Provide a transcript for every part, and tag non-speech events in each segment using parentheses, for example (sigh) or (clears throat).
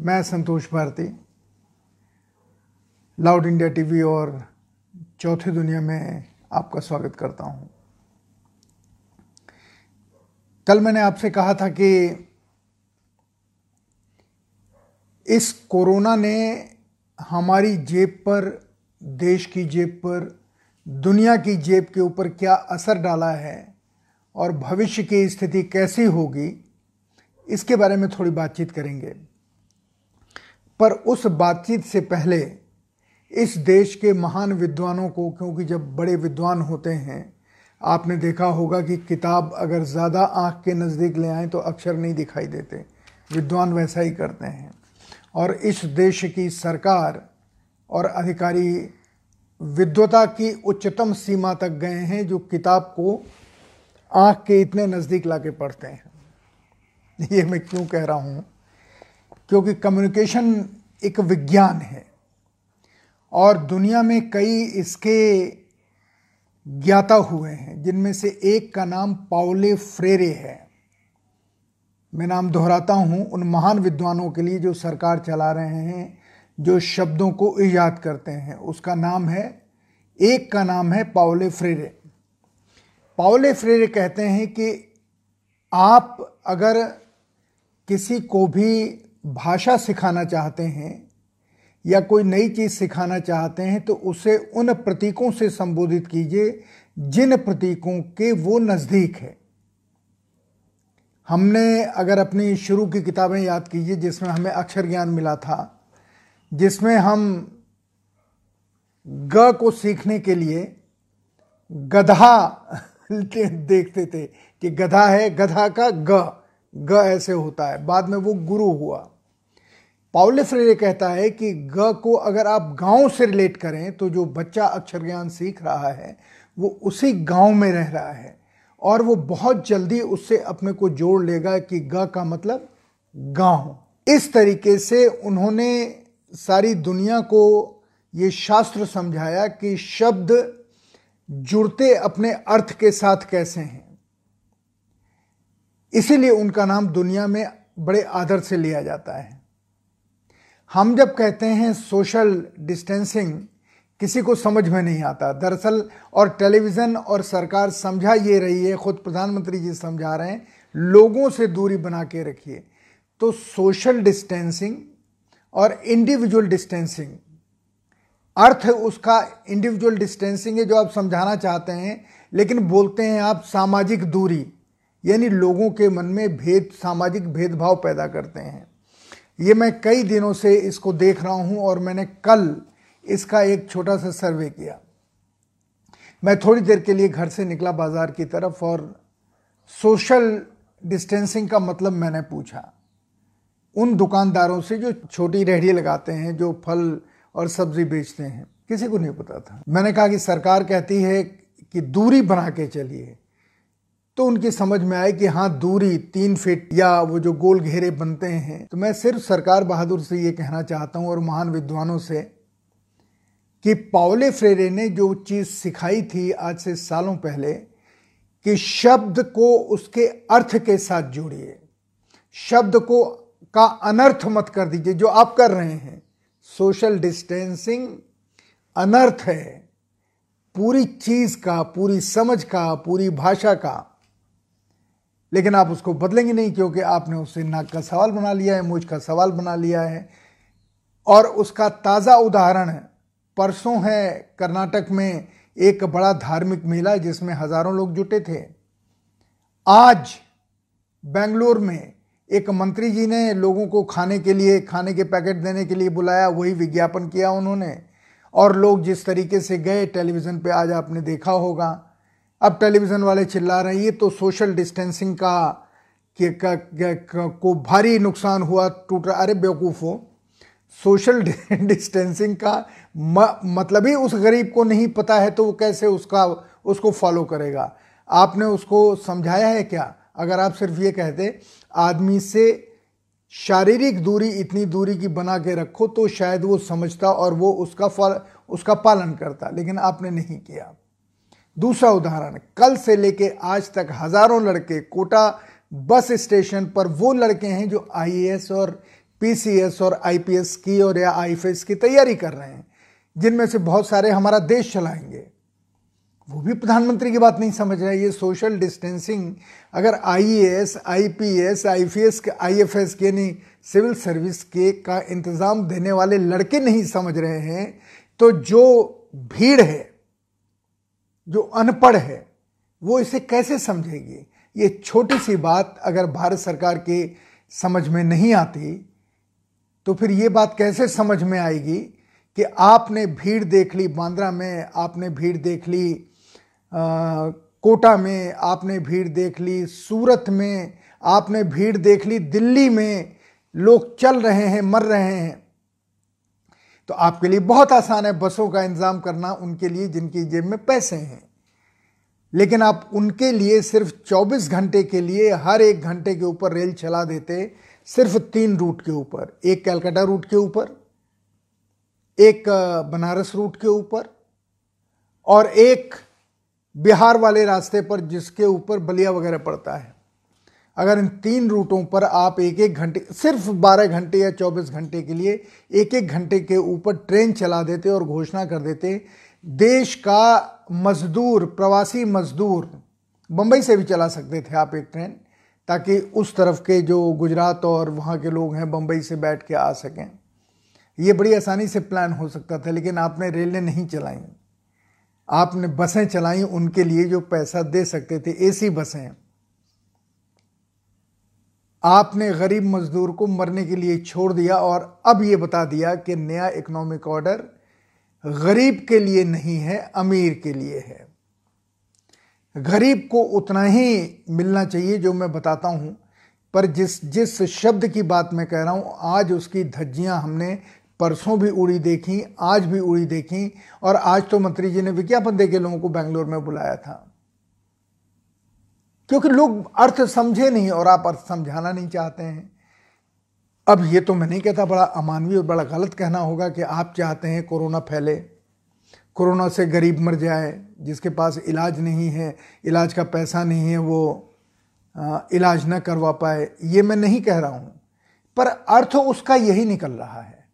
मैं Santosh Bharti, loud India TV और चौथी दुनिया में आपका स्वागत करता हूँ। कल मैंने आपसे कहा था कि इस कोरोना ने हमारी जेब पर, देश की जेब पर, दुनिया की जेब के ऊपर क्या असर डाला है और भविष्य की स्थिति कैसी होगी, इसके बारे में थोड़ी बातचीत करेंगे। पर उस बातचीत से पहले इस देश के महान विद्वानों को, क्योंकि जब बड़े विद्वान होते हैं, आपने देखा होगा कि किताब अगर ज़्यादा आँख के नज़दीक ले आए तो अक्षर नहीं दिखाई देते। विद्वान वैसा ही करते हैं। और इस देश की सरकार और अधिकारी विद्वता की उच्चतम सीमा तक गए हैं, जो किताब को आँख के इतने नज़दीक ला के पढ़ते हैं। (laughs) ये मैं क्यों कह रहा हूँ? क्योंकि कम्युनिकेशन एक विज्ञान है। और दुनिया में कई इसके ज्ञाता हुए हैं, जिनमें से एक का नाम पाउले फ्रेरे है। मैं नाम दोहराता हूँ उन महान विद्वानों के लिए जो सरकार चला रहे हैं, जो शब्दों को ईजाद करते हैं। उसका नाम है, एक का नाम है पाउले फ्रेरे। पाउले फ्रेरे कहते हैं कि आप अगर किसी को भी भाषा सिखाना चाहते हैं या कोई नई चीज़ सिखाना चाहते हैं तो उसे उन प्रतीकों से संबोधित कीजिए जिन प्रतीकों के वो नज़दीक है। हमने अगर अपनी शुरू की किताबें याद कीजिए, जिसमें हमें अक्षर ज्ञान मिला था, जिसमें हम ग को सीखने के लिए गधा (laughs) देखते थे कि गधा है, गधा का ग। ग ऐसे होता है। बाद में वो गुरु हुआ। पाउले फ्रेरे कहता है कि ग को अगर आप गाँव से रिलेट करें तो जो बच्चा अक्षर ज्ञान सीख रहा है, वो उसी गाँव में रह रहा है और वो बहुत जल्दी उससे अपने को जोड़ लेगा कि ग का मतलब गाँव। इस तरीके से उन्होंने सारी दुनिया को ये शास्त्र समझाया कि शब्द जुड़ते अपने अर्थ के साथ कैसे हैं। इसीलिए उनका नाम दुनिया में बड़े आदर से लिया जाता है। हम जब कहते हैं सोशल डिस्टेंसिंग, किसी को समझ में नहीं आता। दरअसल, और टेलीविज़न और सरकार समझा ये रही है, खुद प्रधानमंत्री जी समझा रहे हैं, लोगों से दूरी बना के रखिए। तो सोशल डिस्टेंसिंग और इंडिविजुअल डिस्टेंसिंग, अर्थ उसका इंडिविजुअल डिस्टेंसिंग है जो आप समझाना चाहते हैं, लेकिन बोलते हैं आप सामाजिक दूरी। यानी लोगों के मन में भेद, सामाजिक भेदभाव पैदा करते हैं। ये मैं कई दिनों से इसको देख रहा हूँ और मैंने कल इसका एक छोटा सा सर्वे किया। मैं थोड़ी देर के लिए घर से निकला बाज़ार की तरफ़ और सोशल डिस्टेंसिंग का मतलब मैंने पूछा। उन दुकानदारों से जो छोटी रेहड़ी लगाते हैं, जो फल और सब्ज़ी बेचते हैं, किसी को नहीं पता था। मैंने कहा कि सरकार कहती है कि दूरी बना के चलिए। तो उनकी समझ में आए कि हाँ दूरी तीन फीट या वो जो गोल घेरे बनते हैं। तो मैं सिर्फ़ सरकार बहादुर से ये कहना चाहता हूँ और महान विद्वानों से कि पावले फ्रेरे ने जो चीज़ सिखाई थी आज से सालों पहले कि शब्द को उसके अर्थ के साथ जोड़िए। शब्द को, का अनर्थ मत कर दीजिए, जो आप कर रहे हैं। सोशल डिस्टेंसिंग अनर्थ है। पूरी चीज़ का, पूरी समझ का, पूरी भाषा का लेकिन आप उसको बदलेंगे नहीं क्योंकि आपने उससे नाक का सवाल बना लिया है, मुझ का सवाल बना लिया है। और उसका ताज़ा उदाहरण परसों है कर्नाटक में एक बड़ा धार्मिक मेला जिसमें हज़ारों लोग जुटे थे। आज बेंगलोर में एक मंत्री जी ने लोगों को खाने के लिए, खाने के पैकेट देने के लिए बुलाया, वही विज्ञापन किया उन्होंने। और लोग जिस तरीके से गए, टेलीविज़न पे आज आपने देखा होगा अब टेलीविज़न वाले चिल्ला रहे हैं ये तो सोशल डिस्टेंसिंग का के, का, का, का को भारी नुकसान हुआ टूट रहा अरे बेवकूफ़ हो। सोशल (laughs) डिस्टेंसिंग का म, मतलब ही उस गरीब को नहीं पता है तो वो कैसे उसका उसको फॉलो करेगा। आपने उसको समझाया है क्या? अगर आप सिर्फ़ ये कहते आदमी से शारीरिक दूरी इतनी दूरी की बना के रखो तो शायद वो समझता और वो उसका फॉल उसका पालन करता लेकिन आपने नहीं किया। दूसरा उदाहरण, कल से लेके आज तक हज़ारों लड़के कोटा बस स्टेशन पर वो लड़के हैं जो आईएएस और पीसीएस और आईपीएस की और या आईफएस की तैयारी कर रहे हैं, जिनमें से बहुत सारे हमारा देश चलाएँगे। वो भी प्रधानमंत्री की बात नहीं समझ रहे, ये सोशल डिस्टेंसिंग अगर आईएएस आईपीएस आईपीएस आईएफएस के यानी सिविल सर्विस के का इंतज़ाम देने वाले लड़के नहीं समझ रहे हैं तो जो भीड़ है जो अनपढ़ है वो इसे कैसे समझेगी? ये छोटी सी बात अगर भारत सरकार के समझ में नहीं आती तो फिर ये बात कैसे समझ में आएगी कि आपने भीड़ देख ली बांद्रा में आपने भीड़ देख ली आ, कोटा में आपने भीड़ देख ली सूरत में आपने भीड़ देख ली दिल्ली में लोग चल रहे हैं मर रहे हैं। तो आपके लिए बहुत आसान है बसों का इंतज़ाम करना उनके लिए जिनकी जेब में पैसे हैं। लेकिन आप उनके लिए सिर्फ़ 24 घंटे के लिए हर एक घंटे के ऊपर रेल चला देते, सिर्फ़ तीन रूट के ऊपर। एक कैलकाटा रूट के ऊपर, एक बनारस रूट के ऊपर और एक बिहार वाले रास्ते पर जिसके ऊपर बलिया वगैरह पड़ता है। अगर इन तीन रूटों पर आप एक एक घंटे, सिर्फ़ 12 घंटे या 24 घंटे के लिए एक एक घंटे के ऊपर ट्रेन चला देते और घोषणा कर देते, देश का मजदूर, प्रवासी मजदूर बंबई से भी चला सकते थे आप एक ट्रेन, ताकि उस तरफ़ के जो गुजरात और वहाँ के लोग हैं बम्बई से बैठ के आ सकें। ये बड़ी आसानी से प्लान हो सकता था, लेकिन आपने रेलें नहीं चलाई। आपने बसें चलाई उनके लिए जो पैसा दे सकते थे, एसी बसें। आपने गरीब मजदूर को मरने के लिए छोड़ दिया और अब ये बता दिया कि नया इकोनॉमिक ऑर्डर गरीब के लिए नहीं है, अमीर के लिए है। गरीब को उतना ही मिलना चाहिए जो मैं बताता हूँ। पर जिस जिस शब्द की बात मैं कह रहा हूँ, आज उसकी धज्जियाँ हमने परसों भी उड़ी देखी, आज भी उड़ी देखी और आज तो मंत्री जी ने विज्ञापन दे के लोगों को बेंगलोर में बुलाया था। क्योंकि लोग अर्थ समझे नहीं और आप अर्थ समझाना नहीं चाहते हैं। अब ये तो मैं नहीं कहता बड़ा अमानवीय और बड़ा गलत कहना होगा कि आप चाहते हैं कोरोना फैले कोरोना से गरीब मर जाए जिसके पास इलाज नहीं है इलाज का पैसा नहीं है वो आ, इलाज न करवा पाए ये मैं नहीं कह रहा हूँ। पर अर्थ उसका यही निकल रहा है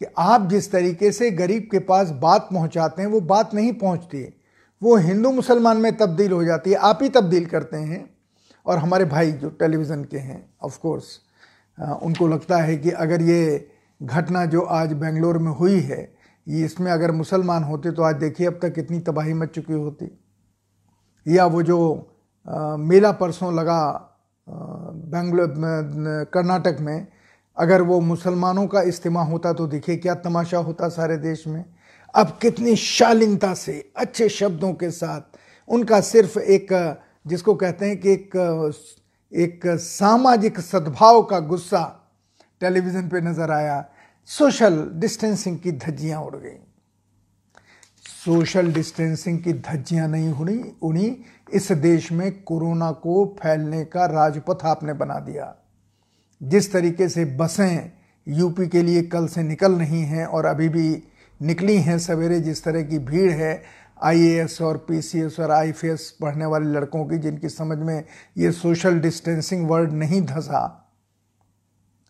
कि आप जिस तरीके से गरीब के पास बात पहुंचाते हैं वो बात नहीं पहुँचती वो हिंदू मुसलमान में तब्दील हो जाती है आप ही तब्दील करते हैं। और हमारे भाई जो टेलीविज़न के हैं ऑफ़ कोर्स उनको लगता है कि अगर ये घटना जो आज बेंगलोर में हुई है ये इसमें अगर मुसलमान होते तो आज देखिए अब तक कितनी तबाही मच चुकी होती। या वो जो आ, मेला परसों लगा बेंगलोर कर्नाटक में अगर वो मुसलमानों का इज्तम होता तो देखिए क्या तमाशा होता सारे देश में। अब कितनी शालीनता से, अच्छे शब्दों के साथ, उनका सिर्फ़ एक, जिसको कहते हैं कि एक एक सामाजिक सद्भाव का गुस्सा टेलीविज़न पे नज़र आया, सोशल डिस्टेंसिंग की धज्जियाँ उड़ गई। सोशल डिस्टेंसिंग की धज्जियाँ नहीं उड़ी उड़ी, इस देश में कोरोना को फैलने का राजपथ आपने बना दिया। जिस तरीके से बसें यूपी के लिए कल से निकल रही हैं और अभी भी निकली हैं सवेरे, जिस तरह की भीड़ है आईएएस और पीसीएस और आईपीएस पढ़ने वाले लड़कों की, जिनकी समझ में ये सोशल डिस्टेंसिंग वर्ड नहीं धंसा।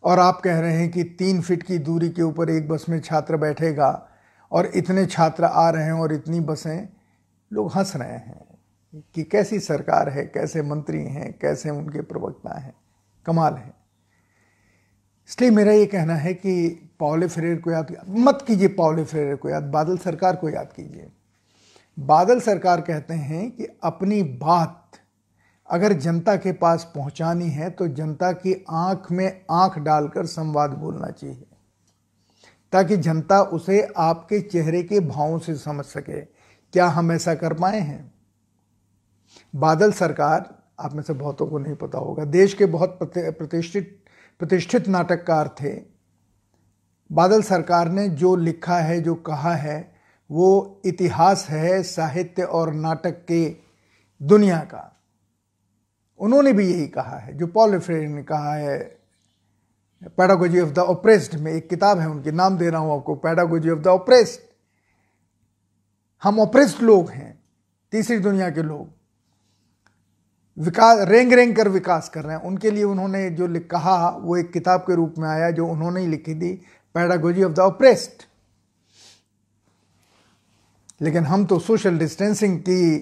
और आप कह रहे हैं कि तीन फीट की दूरी के ऊपर एक बस में छात्र बैठेगा और इतने छात्र आ रहे हैं और इतनी बसें, लोग हंस रहे हैं कि कैसी सरकार है, कैसे मंत्री हैं, कैसे उनके प्रवक्ता हैं। कमाल है। इसलिए मेरा ये कहना है कि पावले फ्रेर को याद मत कीजिए पावले फ्रेर को याद, बादल सरकार को याद कीजिए। बादल सरकार कहते हैं कि अपनी बात अगर जनता के पास पहुंचानी है तो जनता की आँख में आँख डालकर संवाद बोलना चाहिए, ताकि जनता उसे आपके चेहरे के भावों से समझ सके। क्या हम ऐसा कर पाए हैं? बादल सरकार, आप में से बहुतों को नहीं पता होगा, देश के बहुत प्रतिष्ठित प्रतिष्ठित नाटककार थे। बादल सरकार ने जो लिखा है, जो कहा है, वो इतिहास है, साहित्य और नाटक के दुनिया का। उन्होंने भी यही कहा है, जो पॉल फ्रेड ने कहा है, पैडागोजी ऑफ़ द ओप्रेस्ड में एक किताब है, उनके नाम दे रहा हूँ आपको, पैडागोजी ऑफ़ द ओप्रेस्ड हम ओप्रेस्ड लोग हैं, तीसरी दुनिया के लोग। विकास, रेंग रेंग कर विकास कर रहे हैं। उनके लिए उन्होंने जो कहा, वो एक किताब के रूप में आया, जो उन्होंने ही लिखी थी पैडागोजी ऑफ़ द ऑप्रेस्ड लेकिन हम तो सोशल डिस्टेंसिंग की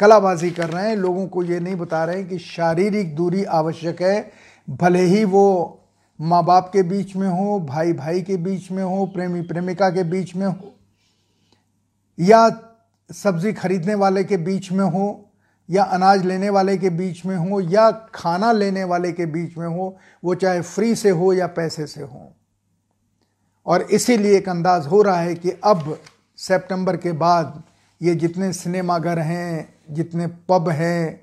कलाबाजी कर रहे हैं। लोगों को ये नहीं बता रहे हैं कि शारीरिक दूरी आवश्यक है। भले ही वो माँ बाप के बीच में हो भाई भाई के बीच में हो प्रेमी प्रेमिका के बीच में हो, या सब्ज़ी खरीदने वाले के बीच में हो, या अनाज लेने वाले के बीच में हो, या खाना लेने वाले के बीच में हो, वो चाहे फ्री से हो या पैसे से हो। और इसीलिए एक अंदाज हो रहा है कि अब सितंबर के बाद ये जितने सिनेमाघर हैं, जितने पब हैं,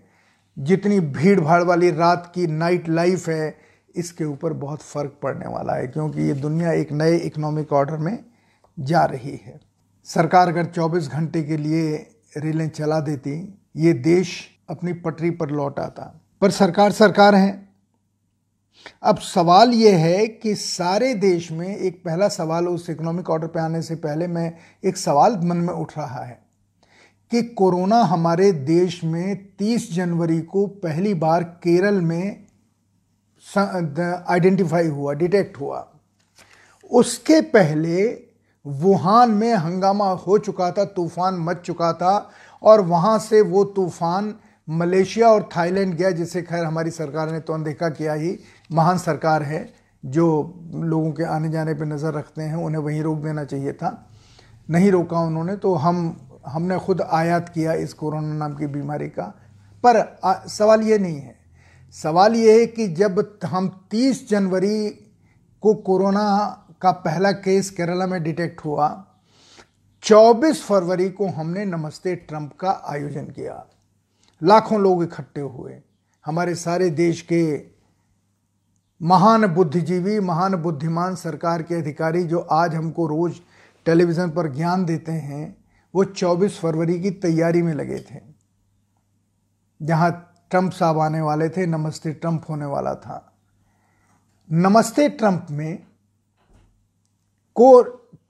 जितनी भीड़ भाड़ वाली रात की नाइट लाइफ है, इसके ऊपर बहुत फ़र्क पड़ने वाला है क्योंकि ये दुनिया एक नए इकोनॉमिक ऑर्डर में जा रही है। सरकार अगर 24 घंटे के लिए रेलें चला देती, ये देश अपनी पटरी पर लौट आता। पर सरकार सरकार है अब सवाल ये है कि सारे देश में एक पहला सवाल उस इकोनॉमिक ऑर्डर पे आने से पहले मैं एक सवाल मन में उठ रहा है कि कोरोना हमारे देश में 30 जनवरी को पहली बार केरल में आइडेंटिफाई हुआ डिटेक्ट हुआ। उसके पहले वुहान में हंगामा हो चुका था, तूफ़ान मच चुका था और वहाँ से वो तूफ़ान मलेशिया और थाईलैंड गया, जिसे खैर हमारी सरकार ने तो अनदेखा किया ही महान सरकार है जो लोगों के आने जाने पर नज़र रखते हैं उन्हें वहीं रोक देना चाहिए था। नहीं रोका उन्होंने तो हम हमने खुद आयात किया इस कोरोना नाम की बीमारी का। पर आ, सवाल ये नहीं है। सवाल ये है कि जब हम 30 जनवरी को कोरोना का पहला केस केरला में डिटेक्ट हुआ 24 फरवरी को हमने नमस्ते ट्रंप का आयोजन किया। लाखों लोग इकट्ठे हुए। हमारे सारे देश के महान बुद्धिजीवी, महान बुद्धिमान सरकार के अधिकारी जो आज हमको रोज टेलीविज़न पर ज्ञान देते हैं, वो 24 फरवरी की तैयारी में लगे थे। जहाँ ट्रंप साहब आने वाले थे, नमस्ते ट्रंप होने वाला था। नमस्ते ट्रंप में को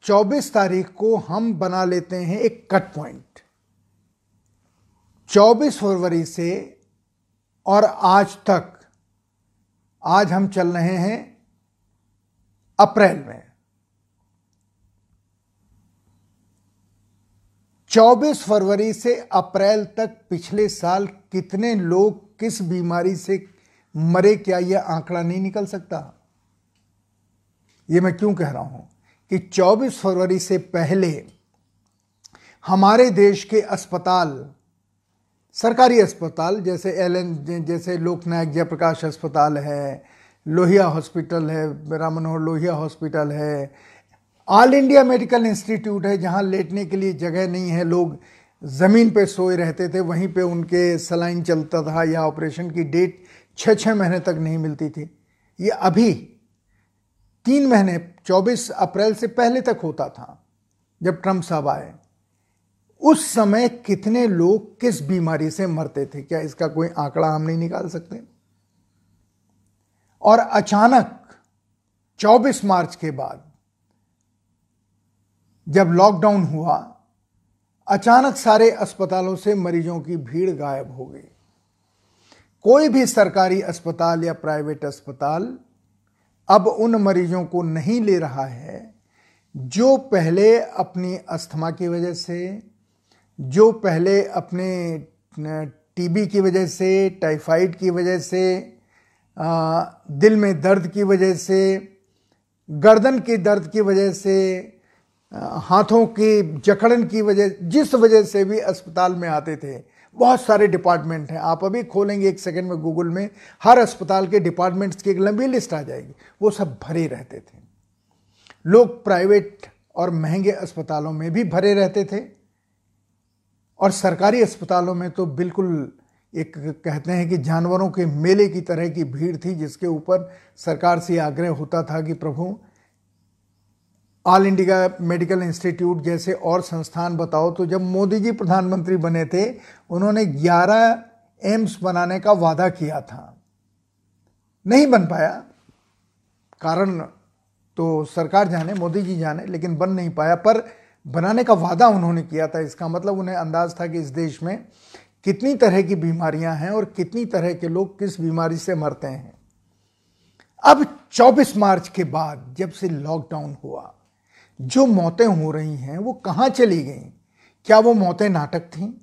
24 तारीख को हम बना लेते हैं एक कट पॉइंट। 24 फरवरी से और आज तक आज हम चल रहे हैं अप्रैल में। 24 फरवरी से अप्रैल तक पिछले साल कितने लोग किस बीमारी से मरे क्या यह आंकड़ा नहीं निकल सकता? यह मैं क्यों कह रहा हूँ कि 24 फरवरी से पहले हमारे देश के अस्पताल सरकारी अस्पताल, जैसे एल एन, जैसे लोकनायक जयप्रकाश अस्पताल है, लोहिया हॉस्पिटल है, राम मनोहर लोहिया हॉस्पिटल है, ऑल इंडिया मेडिकल इंस्टीट्यूट है, जहाँ लेटने के लिए जगह नहीं है, लोग ज़मीन पे सोए रहते थे, वहीं पे उनके सलाइन चलता था या ऑपरेशन की डेट छः छः महीने तक नहीं मिलती थी। ये अभी तीन महीने 24 अप्रैल से पहले तक होता था, जब ट्रंप साहब आए। उस समय कितने लोग किस बीमारी से मरते थे? क्या इसका कोई आंकड़ा हम नहीं निकाल सकते? और अचानक 24 मार्च के बाद जब लॉकडाउन हुआ, अचानक सारे अस्पतालों से मरीजों की भीड़ गायब हो गई। कोई भी सरकारी अस्पताल या प्राइवेट अस्पताल अब उन मरीजों को नहीं ले रहा है जो पहले अपनी अस्थमा की वजह से जो पहले अपने टीबी की वजह से टाइफाइड की वजह से दिल में दर्द की वजह से, गर्दन के दर्द की वजह से हाथों की जकड़न की वजह, जिस वजह से भी अस्पताल में आते थे, बहुत सारे डिपार्टमेंट हैं। आप अभी खोलेंगे एक सेकंड में गूगल में, हर अस्पताल के डिपार्टमेंट्स की एक लंबी लिस्ट आ जाएगी। वो सब भरे रहते थे। लोग प्राइवेट और महँगे अस्पतालों में भी भरे रहते थे। और सरकारी अस्पतालों में तो बिल्कुल एक कहते हैं कि जानवरों के मेले की तरह की भीड़ थी, जिसके ऊपर सरकार से आग्रह होता था कि प्रभु ऑल इंडिया मेडिकल इंस्टीट्यूट जैसे और संस्थान बताओ। तो जब मोदी जी प्रधानमंत्री बने थे, उन्होंने 11 एम्स बनाने का वादा किया था। नहीं बन पाया। कारण तो सरकार जाने, मोदी जी जाने, लेकिन बन नहीं पाया। पर बनाने का वादा उन्होंने किया था। इसका मतलब उन्हें अंदाज था कि इस देश में कितनी तरह की बीमारियाँ हैं और कितनी तरह के लोग किस बीमारी से मरते हैं। अब 24 मार्च के बाद जब से लॉकडाउन हुआ, जो मौतें हो रही हैं, वो कहाँ चली गई? क्या वो मौतें नाटक थीं?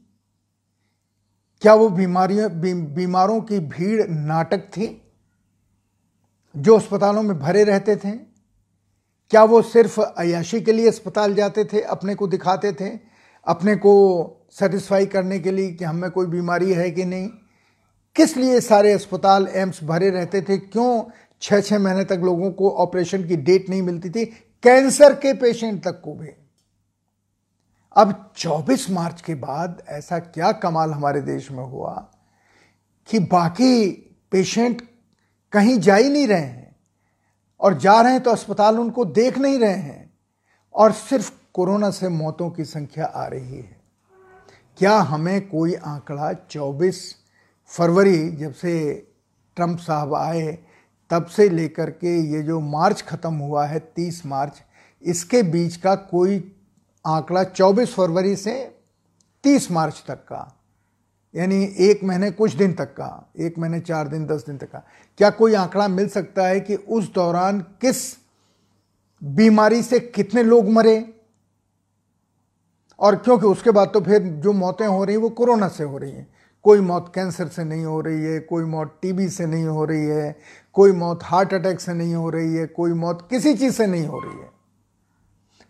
क्या वो बीमारियाँ बीमारों की भीड़ नाटक थी, जो अस्पतालों में भरे रहते थे? क्या वो सिर्फ़ अयाशी के लिए अस्पताल जाते थे, अपने को दिखाते थे, अपने को सेटिस्फाई करने के लिए कि हमें कोई बीमारी है कि नहीं? किस लिए सारे अस्पताल एम्स भरे रहते थे? क्यों छः छः महीने तक लोगों को ऑपरेशन की डेट नहीं मिलती थी? कैंसर के पेशेंट तक को भी। अब 24 मार्च के बाद ऐसा क्या कमाल हमारे देश में हुआ कि बाकी पेशेंट कहीं जा ही नहीं रहे हैं। और जा रहे हैं तो अस्पताल उनको देख नहीं रहे हैं। और सिर्फ़ कोरोना से मौतों की संख्या आ रही है। क्या हमें कोई आंकड़ा 24 फरवरी जब से ट्रंप साहब आए, तब से लेकर के ये जो मार्च ख़त्म हुआ है 30 मार्च, इसके बीच का कोई आंकड़ा 24 फरवरी से 30 मार्च तक का? यानी एक महीने कुछ दिन तक का, एक महीने चार दिन, दस दिन तक का। क्या कोई आंकड़ा मिल सकता है कि उस दौरान किस बीमारी से कितने लोग मरे? और क्योंकि उसके बाद तो फिर जो मौतें हो रही हैं, वो कोरोना से हो रही हैं। कोई मौत कैंसर से नहीं हो रही है, कोई मौत टीबी से नहीं हो रही है, कोई मौत हार्ट अटैक से नहीं हो रही है, कोई मौत किसी चीज़ से नहीं हो रही है।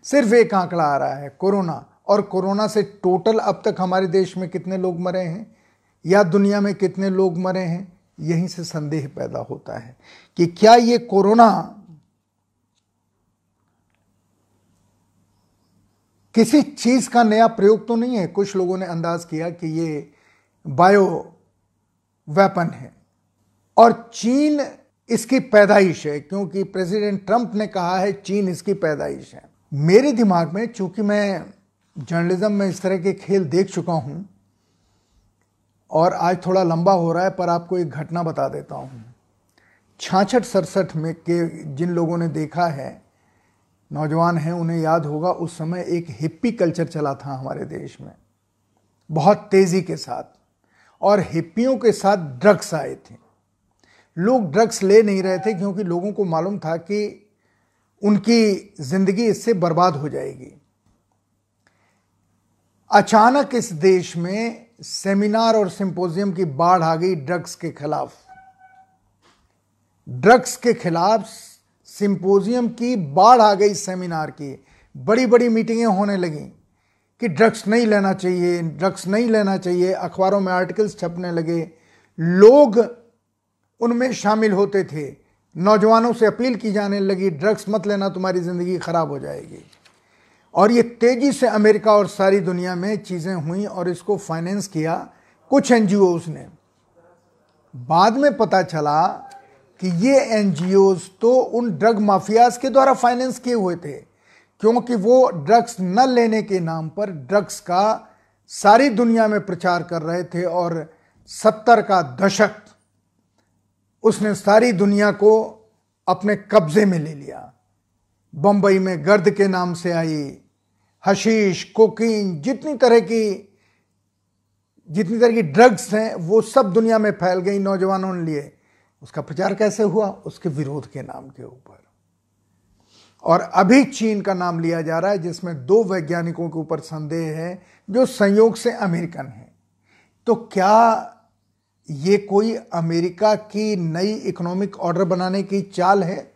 सिर्फ़ एक आंकड़ा आ रहा है, कोरोना। और कोरोना से टोटल अब तक हमारे देश में कितने लोग मरे हैं या दुनिया में कितने लोग मरे हैं, यहीं से संदेह पैदा होता है कि क्या ये कोरोना किसी चीज़ का नया प्रयोग तो नहीं है? कुछ लोगों ने अंदाज किया कि ये बायो वेपन है। और चीन इसकी पैदाइश है, क्योंकि प्रेसिडेंट ट्रंप ने कहा है, चीन इसकी पैदाइश है। मेरे दिमाग में, चूँकि मैं जर्नलिज्म में इस तरह के खेल देख चुका हूँ और आज थोड़ा लंबा हो रहा है, पर आपको एक घटना बता देता हूँ। छाछठ सड़सठ में के जिन लोगों ने देखा है, नौजवान हैं, उन्हें याद होगा, उस समय एक हिप्पी कल्चर चला था हमारे देश में। बहुत तेज़ी के साथ। और हिप्पियों के साथ ड्रग्स आए थे। लोग ड्रग्स ले नहीं रहे थे, क्योंकि लोगों को मालूम था कि उनकी ज़िंदगी इससे बर्बाद हो जाएगी। अचानक इस देश में सेमिनार और सिंपोजियम की बाढ़ आ गई ड्रग्स के खिलाफ। ड्रग्स के खिलाफ सिंपोजियम की बाढ़ आ गई सेमिनार की। बड़ी बड़ी मीटिंगें होने लगी कि ड्रग्स नहीं लेना चाहिए, ड्रग्स नहीं लेना चाहिए, अखबारों में आर्टिकल्स छपने लगे। लोग उनमें शामिल होते थे। नौजवानों से अपील की जाने लगी, ड्रग्स मत लेना, तुम्हारी ज़िंदगी ख़राब हो जाएगी। और ये तेज़ी से अमेरिका और सारी दुनिया में चीज़ें हुई और इसको फाइनेंस किया कुछ एन ने। बाद में पता चला कि ये एन तो उन ड्रग माफियाज के द्वारा फाइनेंस किए हुए थे, क्योंकि वो ड्रग्स न लेने के नाम पर ड्रग्स का सारी दुनिया में प्रचार कर रहे थे और सत्तर का दशक उसने सारी दुनिया को अपने कब्जे में ले लिया। बंबई में गर्द के नाम से आई, हशीश, कोकीन, जितनी तरह की, जितनी तरह की ड्रग्स हैं, वो सब दुनिया में फैल गई नौजवानों ने लिए। उसका प्रचार कैसे हुआ? उसके विरोध के नाम के ऊपर। और अभी चीन का नाम लिया जा रहा है, जिसमें दो वैज्ञानिकों के ऊपर संदेह है, जो संयोग से अमेरिकन हैं। तो क्या ये कोई अमेरिका की नई इकोनॉमिक ऑर्डर बनाने की चाल है?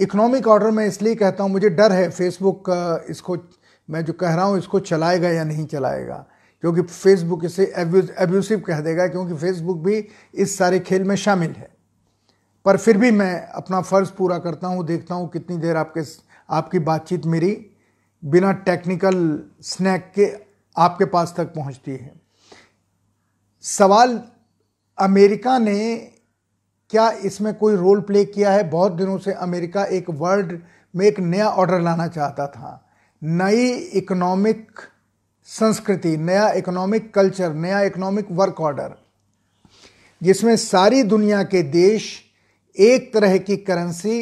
इकोनॉमिक ऑर्डर मैं इसलिए कहता हूँ, मुझे डर है फेसबुक इसको, मैं जो कह रहा हूँ, इसको चलाएगा या नहीं चलाएगा। क्योंकि फेसबुक इसे एब्यूसिव कह देगा, क्योंकि फेसबुक भी इस सारे खेल में शामिल है। पर फिर भी मैं अपना फ़र्ज़ पूरा करता हूँ, देखता हूँ कितनी देर आपके आपकी बातचीत मेरी बिना टेक्निकल स्नैक के आपके पास तक पहुँचती है। सवाल, अमेरिका ने क्या इसमें कोई रोल प्ले किया है? बहुत दिनों से अमेरिका एक वर्ल्ड में एक नया ऑर्डर लाना चाहता था। नई इकोनॉमिक संस्कृति, नया इकोनॉमिक कल्चर नया इकोनॉमिक वर्क ऑर्डर जिसमें सारी दुनिया के देश एक तरह की करेंसी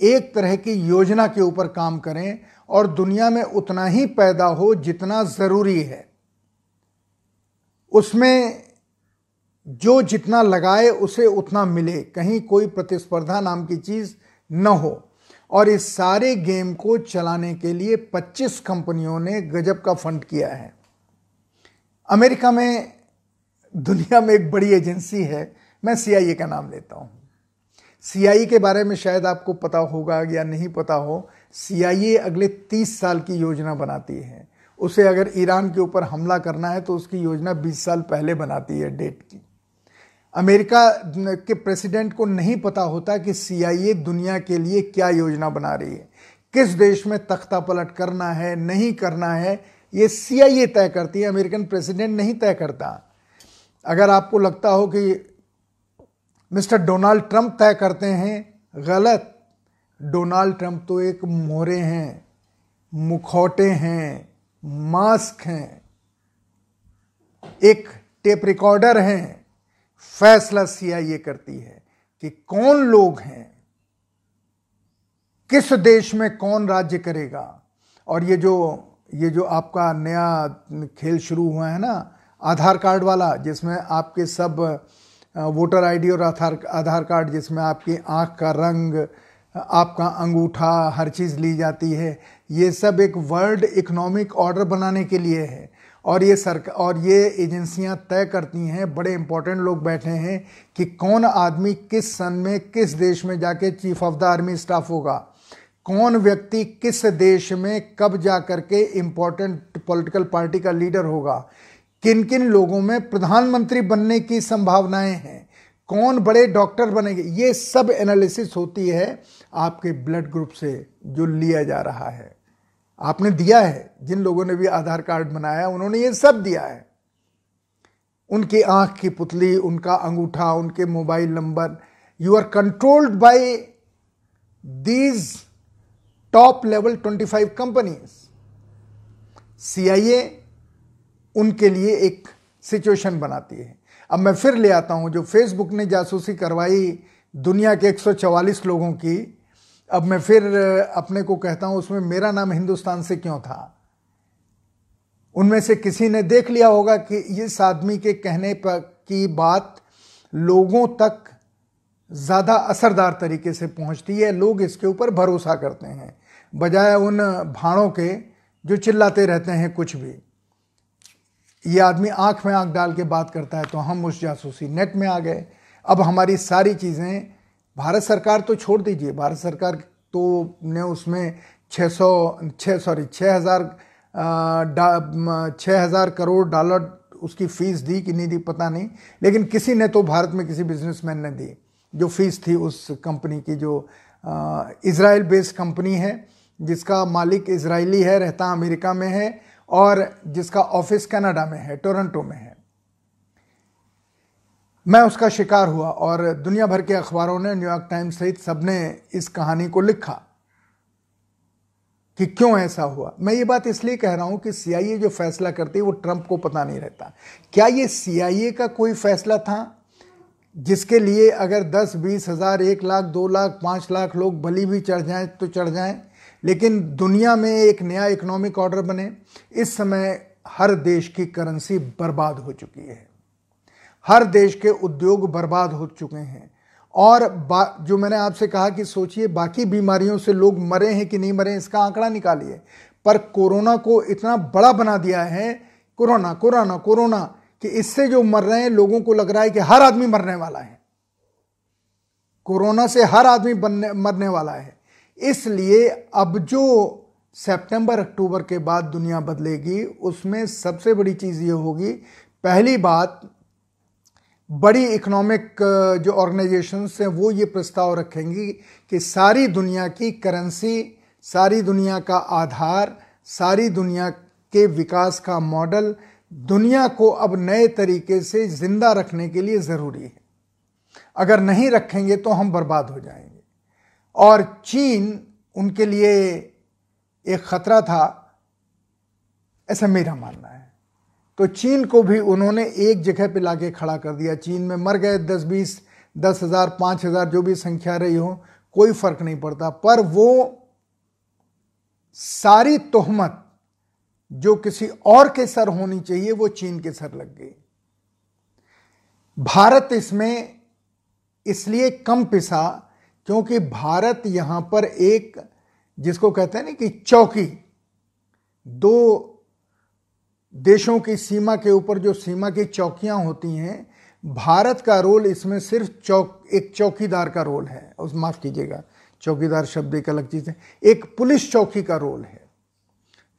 एक तरह की योजना के ऊपर काम करें और दुनिया में उतना ही पैदा हो जितना ज़रूरी है। उसमें जो जितना लगाए, उसे उतना मिले। कहीं कोई प्रतिस्पर्धा नाम की चीज़ न हो। और इस सारे गेम को चलाने के लिए 25 कंपनियों ने गजब का फंड किया है। अमेरिका में, दुनिया में एक बड़ी एजेंसी है। मैं सीआईए का नाम लेता हूँ। सीआईए के बारे में शायद आपको पता होगा या नहीं पता हो सीआईए अगले 30 साल की योजना बनाती है। उसे अगर ईरान के ऊपर हमला करना है तो उसकी योजना 20 साल पहले बनाती है, डेट की। अमेरिका के प्रेसिडेंट को नहीं पता होता कि सीआईए दुनिया के लिए क्या योजना बना रही है। किस देश में तख्ता पलट करना है, नहीं करना है, ये सीआईए तय करती है, अमेरिकन प्रेसिडेंट नहीं तय करता। अगर आपको लगता हो कि मिस्टर डोनाल्ड ट्रंप तय करते हैं, गलत। डोनाल्ड ट्रंप तो एक मोहरे हैं, मुखौटे हैं, मास्क हैं, एक टेप रिकॉर्डर हैं। फैसला सीआईए करती है कि कौन लोग हैं, किस देश में कौन राज्य करेगा। और ये जो ये जो आपका नया खेल शुरू हुआ है ना, आधार कार्ड वाला, जिसमें आपके सब वोटर आईडी और आधार आधार कार्ड जिसमें आपकी आँख का रंग, आपका अंगूठा, हर चीज़ ली जाती है, ये सब एक वर्ल्ड इकोनॉमिक ऑर्डर बनाने के लिए है। और ये सरकार और ये एजेंसियाँ तय करती हैं, बड़े इंपॉर्टेंट लोग बैठे हैं कि कौन आदमी किस सन में किस देश में जाके chief of the army staff होगा। कौन व्यक्ति किस देश में कब जा करके इंपॉर्टेंट पॉलिटिकल पार्टी का लीडर होगा। किन किन लोगों में प्रधानमंत्री बनने की संभावनाएँ हैं। कौन बड़े डॉक्टर बनेंगे। ये सब एनालिसिस होती है आपके ब्लड ग्रुप से जो लिया जा रहा है। आपने दिया है, जिन लोगों ने भी आधार कार्ड बनाया, उन्होंने ये सब दिया है। उनकी आँख की पुतली, उनका अंगूठा, उनके mobile number you are controlled by these top level 25 companies CIA उनके लिए एक सिचुएशन बनाती है। अब मैं फिर ले आता हूँ, जो फेसबुक ने जासूसी करवाई दुनिया के 144 लोगों की अब मैं फिर अपने को कहता हूँ, उसमें मेरा नाम हिंदुस्तान से क्यों था? उनमें से किसी ने देख लिया होगा कि इस आदमी के कहने पर, की बात लोगों तक ज़्यादा असरदार तरीके से पहुँचती है। लोग इसके ऊपर भरोसा करते हैं। बजाय उन भाड़ों के जो चिल्लाते रहते हैं कुछ भी। ये आदमी आँख में आँख डाल के बात करता है तो हम उस जासूसी नेट में आ गए। अब हमारी सारी चीज़ें भारत सरकार तो छोड़ दीजिए। भारत सरकार तो ने उसमें 600 सौ छः सॉरी छः हज़ार छः हज़ार करोड़ डॉलर उसकी फ़ीस दी कि नहीं दी, पता नहीं। लेकिन किसी ने तो भारत में किसी बिजनेसमैन ने दी। जो फ़ीस थी उस कंपनी की, जो इसराइल बेस्ड कंपनी है, जिसका मालिक इसराइली है, रहता अमेरिका में है, और जिसका ऑफ़िस कनाडा में है, टोरंटो में है। मैं उसका शिकार हुआ और दुनिया भर के अखबारों ने न्यूयॉर्क टाइम्स सहित सबने इस कहानी को लिखा कि क्यों ऐसा हुआ? मैं ये बात इसलिए कह रहा हूँ कि सीआईए जो फैसला करती है, वो ट्रंप को पता नहीं रहता। क्या ये सीआईए का कोई फैसला था? जिसके लिए अगर 10 बीस हज़ार, एक लाख, दो लाख, पाँच लाख लोग बलि भी चढ़ जाएँ तो चढ़ जाएँ, लेकिन दुनिया में एक नया इकोनॉमिक ऑर्डर बने। इस समय हर देश की करेंसी बर्बाद हो चुकी है। हर देश के उद्योग बर्बाद हो चुके हैं। और जो मैंने आपसे कहा कि सोचिए, बाकी बीमारियों से लोग मरे हैं कि नहीं मरे इसका आंकड़ा निकालिए। पर कोरोना को इतना बड़ा बना दिया है, कोरोना कोरोना कोरोना, कि इससे जो मर रहे हैं, लोगों को लग रहा है कि हर आदमी मरने वाला है। कोरोना से हर आदमी बनने, मरने वाला है। इसलिए अब जो सितंबर, अक्टूबर के बाद दुनिया बदलेगी, उसमें सबसे बड़ी चीज़ ये होगी, पहली बात बड़ी इकोनॉमिक जो ऑर्गेनाइजेशंस हैं, वो ये प्रस्ताव रखेंगी कि सारी दुनिया की करेंसी सारी दुनिया का आधार, सारी दुनिया के विकास का मॉडल दुनिया को अब नए तरीके से ज़िंदा रखने के लिए ज़रूरी है। अगर नहीं रखेंगे तो हम बर्बाद हो जाएँगे। और चीन उनके लिए एक खतरा था, ऐसा मेरा मानना है। तो चीन को भी उन्होंने एक जगह पे लाके खड़ा कर दिया। चीन में मर गए दस, बीस, दस हज़ार, पाँच हज़ार, जो भी संख्या रही हो, कोई फ़र्क नहीं पड़ता। पर वो सारी तोहमत जो किसी और के सर होनी चाहिए, वो चीन के सर लग गई। भारत इसमें इसलिए कम पिसा क्योंकि भारत यहाँ पर एक, जिसको कहते हैं ना कि चौकी, दो देशों की सीमा के ऊपर जो सीमा की चौकियाँ होती हैं, भारत का रोल इसमें सिर्फ़ चौक, एक चौकीदार का रोल है। उस, माफ़ कीजिएगा, चौकीदार शब्द एक अलग चीज़ है। एक पुलिस चौकी का रोल है।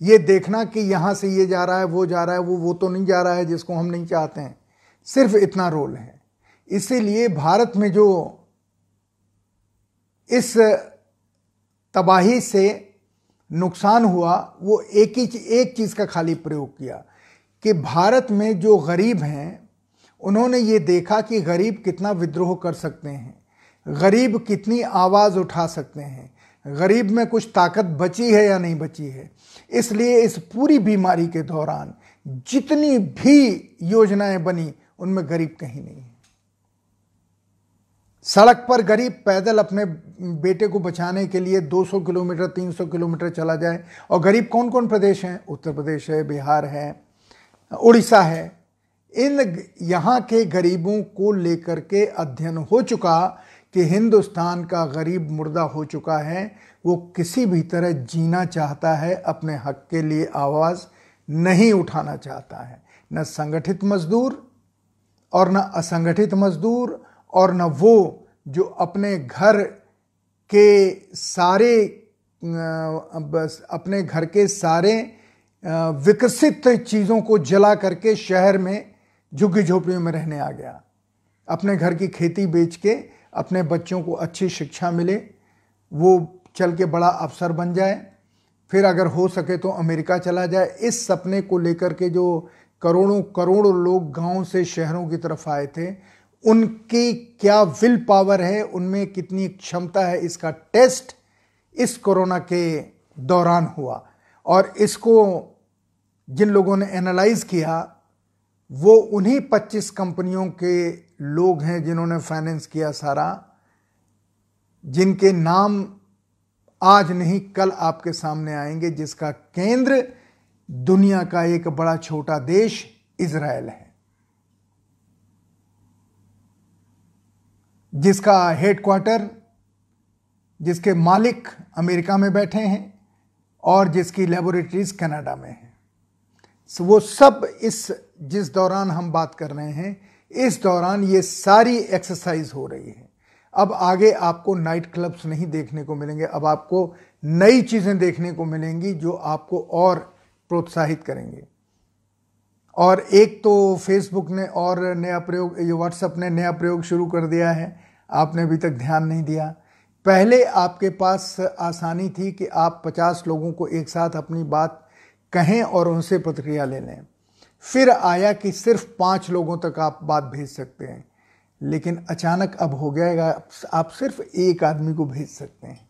ये देखना कि यहाँ से ये जा रहा है, वो जा रहा है, वो वो तो नहीं जा रहा है जिसको हम नहीं चाहते हैं। सिर्फ़ इतना रोल है। इसीलिए भारत में जो इस तबाही से नुकसान हुआ, वो एक ही एक चीज़ का खाली प्रयोग किया कि भारत में जो गरीब हैं, उन्होंने ये देखा कि गरीब कितना विद्रोह कर सकते हैं, गरीब कितनी आवाज़ उठा सकते हैं, गरीब में कुछ ताकत बची है या नहीं बची है। इसलिए इस पूरी बीमारी के दौरान जितनी भी योजनाएँ बनी, उनमें गरीब कहीं नहीं है। सड़क पर गरीब पैदल अपने बेटे को बचाने के लिए 200 किलोमीटर 300 किलोमीटर चला जाए। और गरीब कौन कौन प्रदेश हैं? उत्तर प्रदेश है, बिहार है, उड़ीसा है। इन यहाँ के गरीबों को लेकर के अध्ययन हो चुका कि हिंदुस्तान का गरीब मुर्दा हो चुका है। वो किसी भी तरह जीना चाहता है, अपने हक के लिए आवाज़ नहीं उठाना चाहता है। न संगठित मजदूर और न असंगठित मजदूर और न वो जो अपने घर के सारे अपने घर के सारे विकसित चीज़ों को जला करके शहर में झुग्गी झोपड़ियों में रहने आ गया। अपने घर की खेती बेच के अपने बच्चों को अच्छी शिक्षा मिले, वो चल के बड़ा अफसर बन जाए। फिर अगर हो सके तो अमेरिका चला जाए। इस सपने को लेकर के जो करोड़ों करोड़ों लोग गाँव से शहरों की तरफ़ आए थे उनकी क्या विल पावर है, उनमें कितनी क्षमता है, इसका टेस्ट इस कोरोना के दौरान हुआ। और इसको जिन लोगों ने एनालाइज किया, वो उन्हीं 25 कंपनियों के लोग हैं जिन्होंने फाइनेंस किया सारा, जिनके नाम आज नहीं, कल आपके सामने आएँगे, जिसका केंद्र दुनिया का एक बड़ा छोटा देश इसराइल है। जिसका हेडक्वार्टर जिसके मालिक अमेरिका में बैठे हैं और जिसकी लेबोरेटरीज कनाडा में है। वो सब इस, जिस दौरान हम बात कर रहे हैं, इस दौरान ये सारी एक्सरसाइज हो रही है। अब आगे आपको नाइट क्लब्स नहीं देखने को मिलेंगे, अब आपको नई चीज़ें देखने को मिलेंगी जो आपको और प्रोत्साहित करेंगे। और एक तो फेसबुक ने और नया प्रयोग, ये व्हाट्सअप ने नया प्रयोग शुरू कर दिया है। आपने अभी तक ध्यान नहीं दिया। पहले आपके पास आसानी थी कि आप 50 लोगों को एक साथ अपनी बात कहें और उनसे प्रतिक्रिया ले लें। फिर आया कि सिर्फ़ पाँच लोगों तक आप बात भेज सकते हैं। लेकिन अचानक अब हो गया, आप सिर्फ़ एक आदमी को भेज सकते हैं।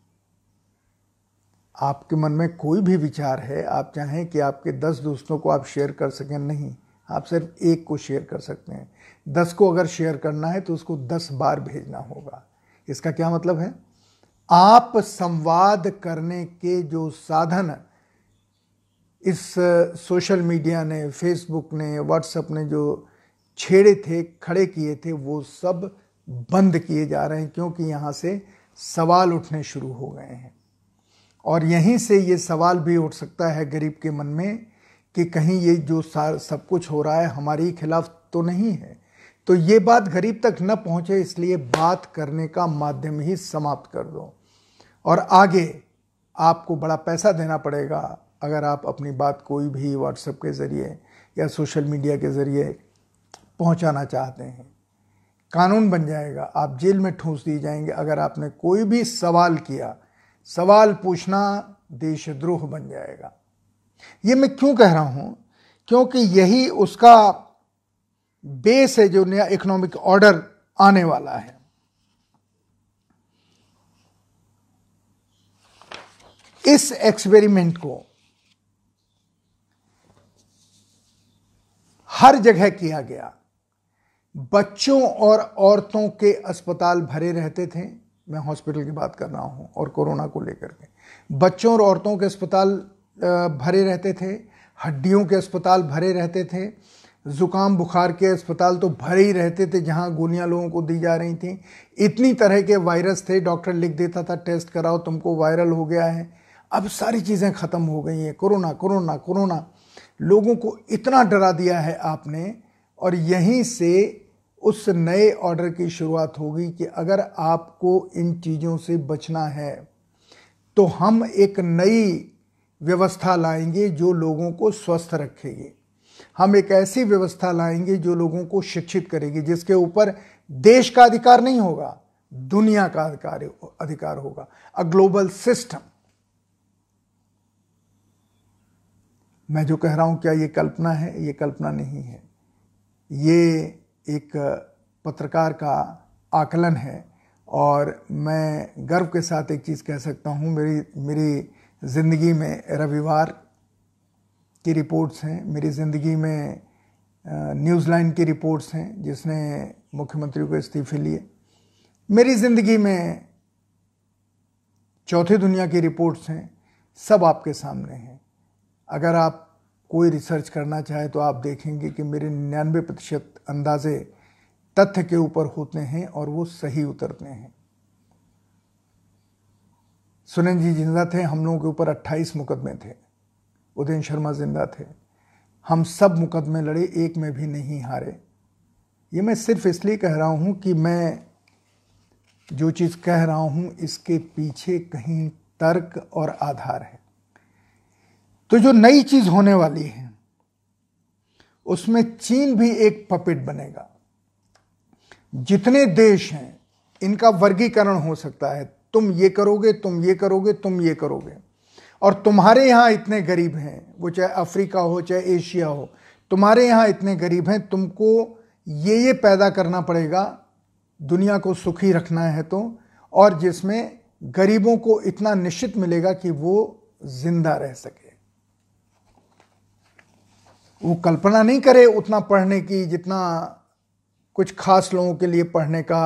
आपके मन में कोई भी विचार है, आप चाहें कि आपके दस दोस्तों को आप शेयर कर सकें, नहीं, आप सिर्फ़ एक को शेयर कर सकते हैं। दस को अगर शेयर करना है तो उसको दस बार भेजना होगा। इसका क्या मतलब है? आप संवाद करने के जो साधन इस सोशल मीडिया ने फेसबुक ने व्हाट्सएप ने जो छेड़े थे, खड़े किए थे, वो सब बंद किए जा रहे हैं क्योंकि यहाँ से सवाल उठने शुरू हो गए हैं। और यहीं से ये सवाल भी उठ सकता है गरीब के मन में कि कहीं ये जो सब कुछ हो रहा है, हमारे खिलाफ तो नहीं है। तो ये बात गरीब तक न पहुँचे, इसलिए बात करने का माध्यम ही समाप्त कर दो। और आगे आपको बड़ा पैसा देना पड़ेगा, अगर आप अपनी बात कोई भी व्हाट्सएप के ज़रिए या सोशल मीडिया के ज़रिए पहुंचाना चाहते हैं। कानून बन जाएगा, आप जेल में ठूंस दिए जाएँगे। अगर आपने कोई भी सवाल किया, सवाल पूछना देशद्रोह बन जाएगा। ये मैं क्यों कह रहा हूँ? क्योंकि यही उसका बेस है जो नया इकोनॉमिक ऑर्डर आने वाला है। इस एक्सपेरिमेंट को हर जगह किया गया। बच्चों और औरतों के अस्पताल भरे रहते थे। मैं हॉस्पिटल की बात कर रहा हूँ और कोरोना को लेकर के। बच्चों और औरतों के अस्पताल भरे रहते थे। हड्डियों के अस्पताल भरे रहते थे। जुकाम, बुखार के अस्पताल तो भरे ही रहते थे जहाँ गोलियाँ लोगों को दी जा रही थी। इतनी तरह के वायरस थे, डॉक्टर लिख देता था, टेस्ट कराओ, तुमको वायरल हो गया है। अब सारी चीज़ें ख़त्म हो गई हैं। Corona corona corona. लोगों को इतना डरा दिया है आपने, और यहीं से उस नए ऑर्डर की शुरुआत होगी कि अगर आपको इन चीज़ों से बचना है तो हम एक नई व्यवस्था लाएँगे जो लोगों को स्वस्थ रखेगी। हम एक ऐसी व्यवस्था लाएँगे जो लोगों को शिक्षित करेगी, जिसके ऊपर देश का अधिकार नहीं होगा, दुनिया का अधिकार अधिकार होगा। अ ग्लोबल सिस्टम मैं जो कह रहा हूँ, क्या ये कल्पना है? ये कल्पना नहीं है। ये एक पत्रकार का आकलन है, और मैं गर्व के साथ एक चीज़ कह सकता हूँ। मेरी मेरी ज़िंदगी में रविवार की रिपोर्ट्स हैं, मेरी ज़िंदगी में न्यूज़ लाइन की रिपोर्ट्स हैं, जिसने मुख्यमंत्री को इस्तीफे लिए। मेरी ज़िंदगी में चौथी दुनिया की रिपोर्ट्स हैं, सब आपके सामने हैं। अगर आप कोई रिसर्च करना चाहे तो आप देखेंगे कि मेरे निन्यानवे प्रतिशत अंदाजे तथ्य के ऊपर होते हैं और वो सही उतरते हैं। सुनील जी, ज़िंदा थे, हम लोगों के ऊपर 28 मुकदमे थे। उदयन शर्मा ज़िंदा थे। हम सब मुकदमे लड़े, एक में भी नहीं हारे। ये मैं सिर्फ़ इसलिए कह रहा हूँ कि मैं जो चीज़ कह रहा हूँ, इसके पीछे कहीं तर्क और आधार है। तो जो नई चीज़ होने वाली है, उसमें चीन भी एक पपेट बनेगा। जितने देश हैं, इनका वर्गीकरण हो सकता है। तुम ये करोगे, तुम ये करोगे, तुम ये करोगे। और तुम्हारे यहाँ इतने गरीब हैं वो चाहे अफ्रीका हो चाहे एशिया हो तुम्हारे यहाँ इतने गरीब हैं तुमको ये ये पैदा करना पड़ेगा दुनिया को सुखी रखना है तो और जिसमें गरीबों को इतना निश्चित मिलेगा कि वो ज़िंदा रह सके। वो कल्पना नहीं करे उतना पढ़ने की जितना कुछ खास लोगों के लिए पढ़ने का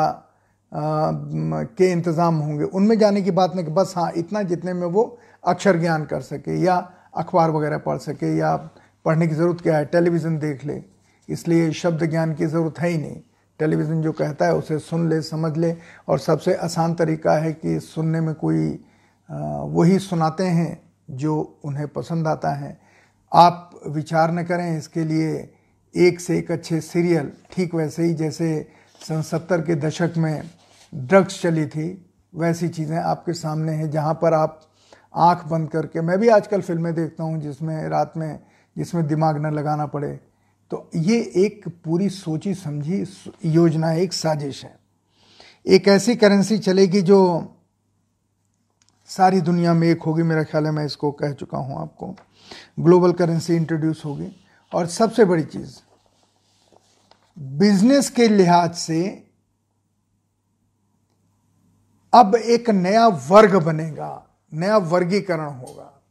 आ, के इंतज़ाम होंगे। उनमें जाने की बात नहीं कि बस हाँ इतना जितने में वो अक्षर ज्ञान कर सके या अखबार वगैरह पढ़ सके या पढ़ने की ज़रूरत क्या है, टेलीविज़न देख ले। इसलिए शब्द ज्ञान की ज़रूरत है ही नहीं। टेलीविज़न जो कहता है उसे सुन ले, समझ ले और सबसे आसान तरीका है कि सुनने में कोई वही सुनाते हैं जो उन्हें पसंद आता है। आप विचार न करें इसके लिए एक से एक अच्छे सीरियल, ठीक वैसे ही जैसे सन सत्तर के दशक में ड्रग्स चली थी, वैसी चीज़ें आपके सामने हैं जहाँ पर आप आँख बंद करके। मैं भी आजकल फ़िल्में देखता हूँ जिसमें, रात में, जिसमें दिमाग न लगाना पड़े। तो ये एक पूरी सोची समझी योजना, एक साजिश है। एक ऐसी करेंसी चलेगी जो सारी दुनिया में एक होगी, मेरा ख्याल है मैं इसको कह चुका हूँ आपको। ग्लोबल करेंसी इंट्रोड्यूस होगी। और सबसे बड़ी चीज़, बिज़नेस के लिहाज से अब एक नया वर्ग बनेगा। नया वर्गीकरण होगा।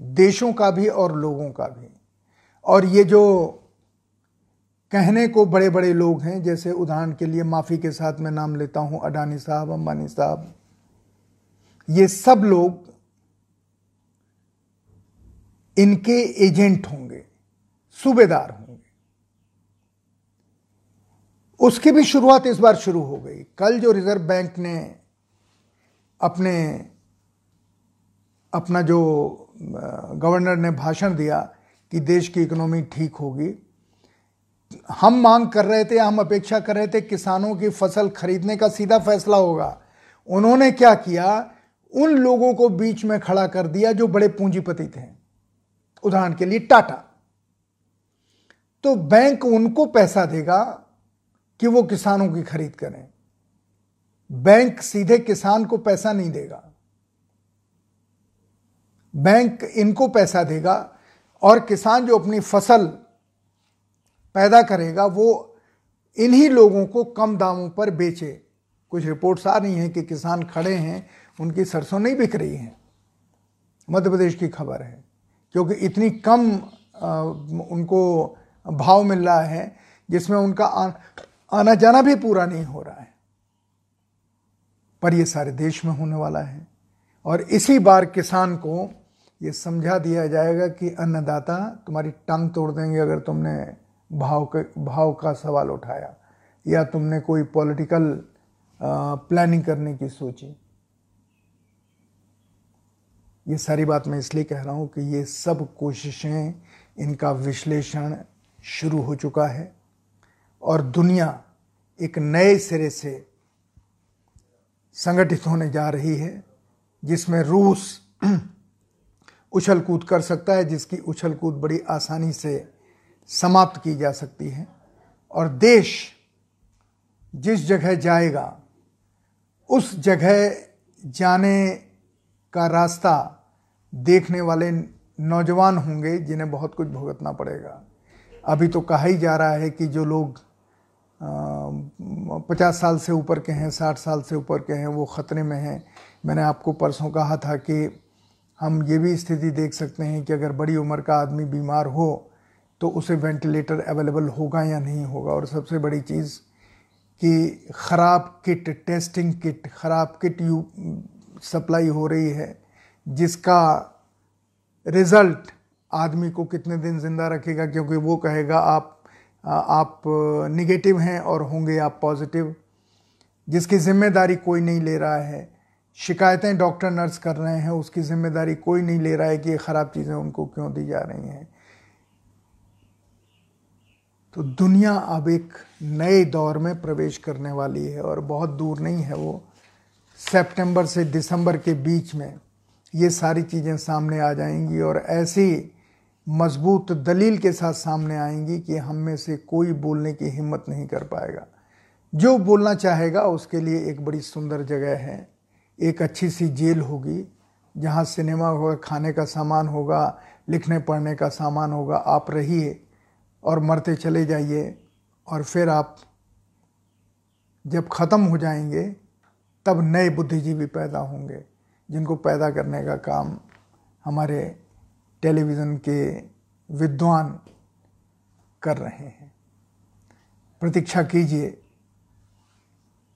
देशों का भी और लोगों का भी। और ये जो कहने को बड़े बड़े लोग हैं, जैसे उदाहरण के लिए माफ़ी के साथ मैं नाम लेता हूँ, अडानी साहब, अंबानी साहब, ये सब लोग इनके एजेंट होंगे, सूबेदार होंगे। उसकी भी शुरुआत इस बार शुरू हो गई। कल जो रिज़र्व बैंक ने अपने अपना जो गवर्नर ने भाषण दिया कि देश की इकोनॉमी ठीक होगी। हम मांग कर रहे थे, हम अपेक्षा कर रहे थे किसानों की फ़सल खरीदने का सीधा फैसला होगा। उन्होंने क्या किया? उन लोगों को बीच में खड़ा कर दिया जो बड़े पूंजीपति थे। उदाहरण के लिए टाटा। तो बैंक उनको पैसा देगा कि वो किसानों की खरीद करें। बैंक सीधे किसान को पैसा नहीं देगा। बैंक इनको पैसा देगा और किसान जो अपनी फ़सल पैदा करेगा वो इन्हीं लोगों को कम दामों पर बेचे। कुछ रिपोर्ट्स आ रही हैं कि किसान खड़े हैं उनकी सरसों नहीं बिक रही हैं। मध्य प्रदेश की खबर है क्योंकि इतनी कम आ, उनको भाव मिल रहा है जिसमें उनका आना जाना भी पूरा नहीं हो रहा है। पर यह सारे देश में होने वाला है। और इसी बार किसान को ये समझा दिया जाएगा कि अन्नदाता तुम्हारी टंग तोड़ देंगे अगर तुमने भाव के, भाव का सवाल उठाया, या तुमने कोई पॉलिटिकल प्लानिंग करने की सोची। ये सारी बात मैं इसलिए कह रहा हूँ कि ये सब कोशिशें, इनका विश्लेषण शुरू हो चुका है और दुनिया एक नए सिरे से संगठित होने जा रही है। जिसमें रूस (clears throat) उछल कूद कर सकता है, जिसकी उछल कूद बड़ी आसानी से समाप्त की जा सकती है। और देश जिस जगह जाएगा, उस जगह जाने का रास्ता देखने वाले नौजवान होंगे जिन्हें बहुत कुछ भुगतना पड़ेगा। अभी तो कहा ही जा रहा है कि जो लोग पचास साल से ऊपर के हैं, साठ साल से ऊपर के हैं, वो ख़तरे में हैं। मैंने आपको परसों कहा था कि हम ये भी स्थिति देख सकते हैं कि अगर बड़ी उम्र का आदमी बीमार हो तो उसे वेंटिलेटर अवेलेबल होगा या नहीं होगा। और सबसे बड़ी चीज़ कि ख़राब किट, टेस्टिंग किट, ख़राब किट यू, सप्लाई हो रही है, जिसका रिज़ल्ट आदमी को कितने दिन ज़िंदा रखेगा, क्योंकि वो कहेगा, आप आप निगेटिव हैं और होंगे आप पॉजिटिव, जिसकी ज़िम्मेदारी कोई नहीं ले रहा है। शिकायतें डॉक्टर, नर्स कर रहे हैं, उसकी ज़िम्मेदारी कोई नहीं ले रहा है कि ये ख़राब चीज़ें उनको क्यों दी जा रही हैं। तो दुनिया अब एक नए दौर में प्रवेश करने वाली है और बहुत दूर नहीं है वो। सितंबर से दिसंबर के बीच में ये सारी चीज़ें सामने आ जाएँगी और ऐसी मज़बूत दलील के साथ सामने आएँगी कि हम में से कोई बोलने की हिम्मत नहीं कर पाएगा। जो बोलना चाहेगा उसके लिए एक बड़ी सुंदर जगह है। एक अच्छी सी जेल होगी, जहाँ सिनेमा होगा खाने का सामान होगा, लिखने पढ़ने का सामान होगा, आप रहिए और मरते चले जाइए और फिर आप जब ख़त्म हो जाएँगे, तब नए बुद्धिजीवी पैदा होंगे, जिनको पैदा करने का काम हमारे टेलीविज़न के विद्वान कर रहे हैं। प्रतीक्षा कीजिए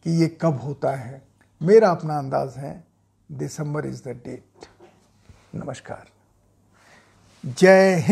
कि ये कब होता है। मेरा अपना अंदाज है दिसंबर इज़ द डेट नमस्कार। जय हिंद।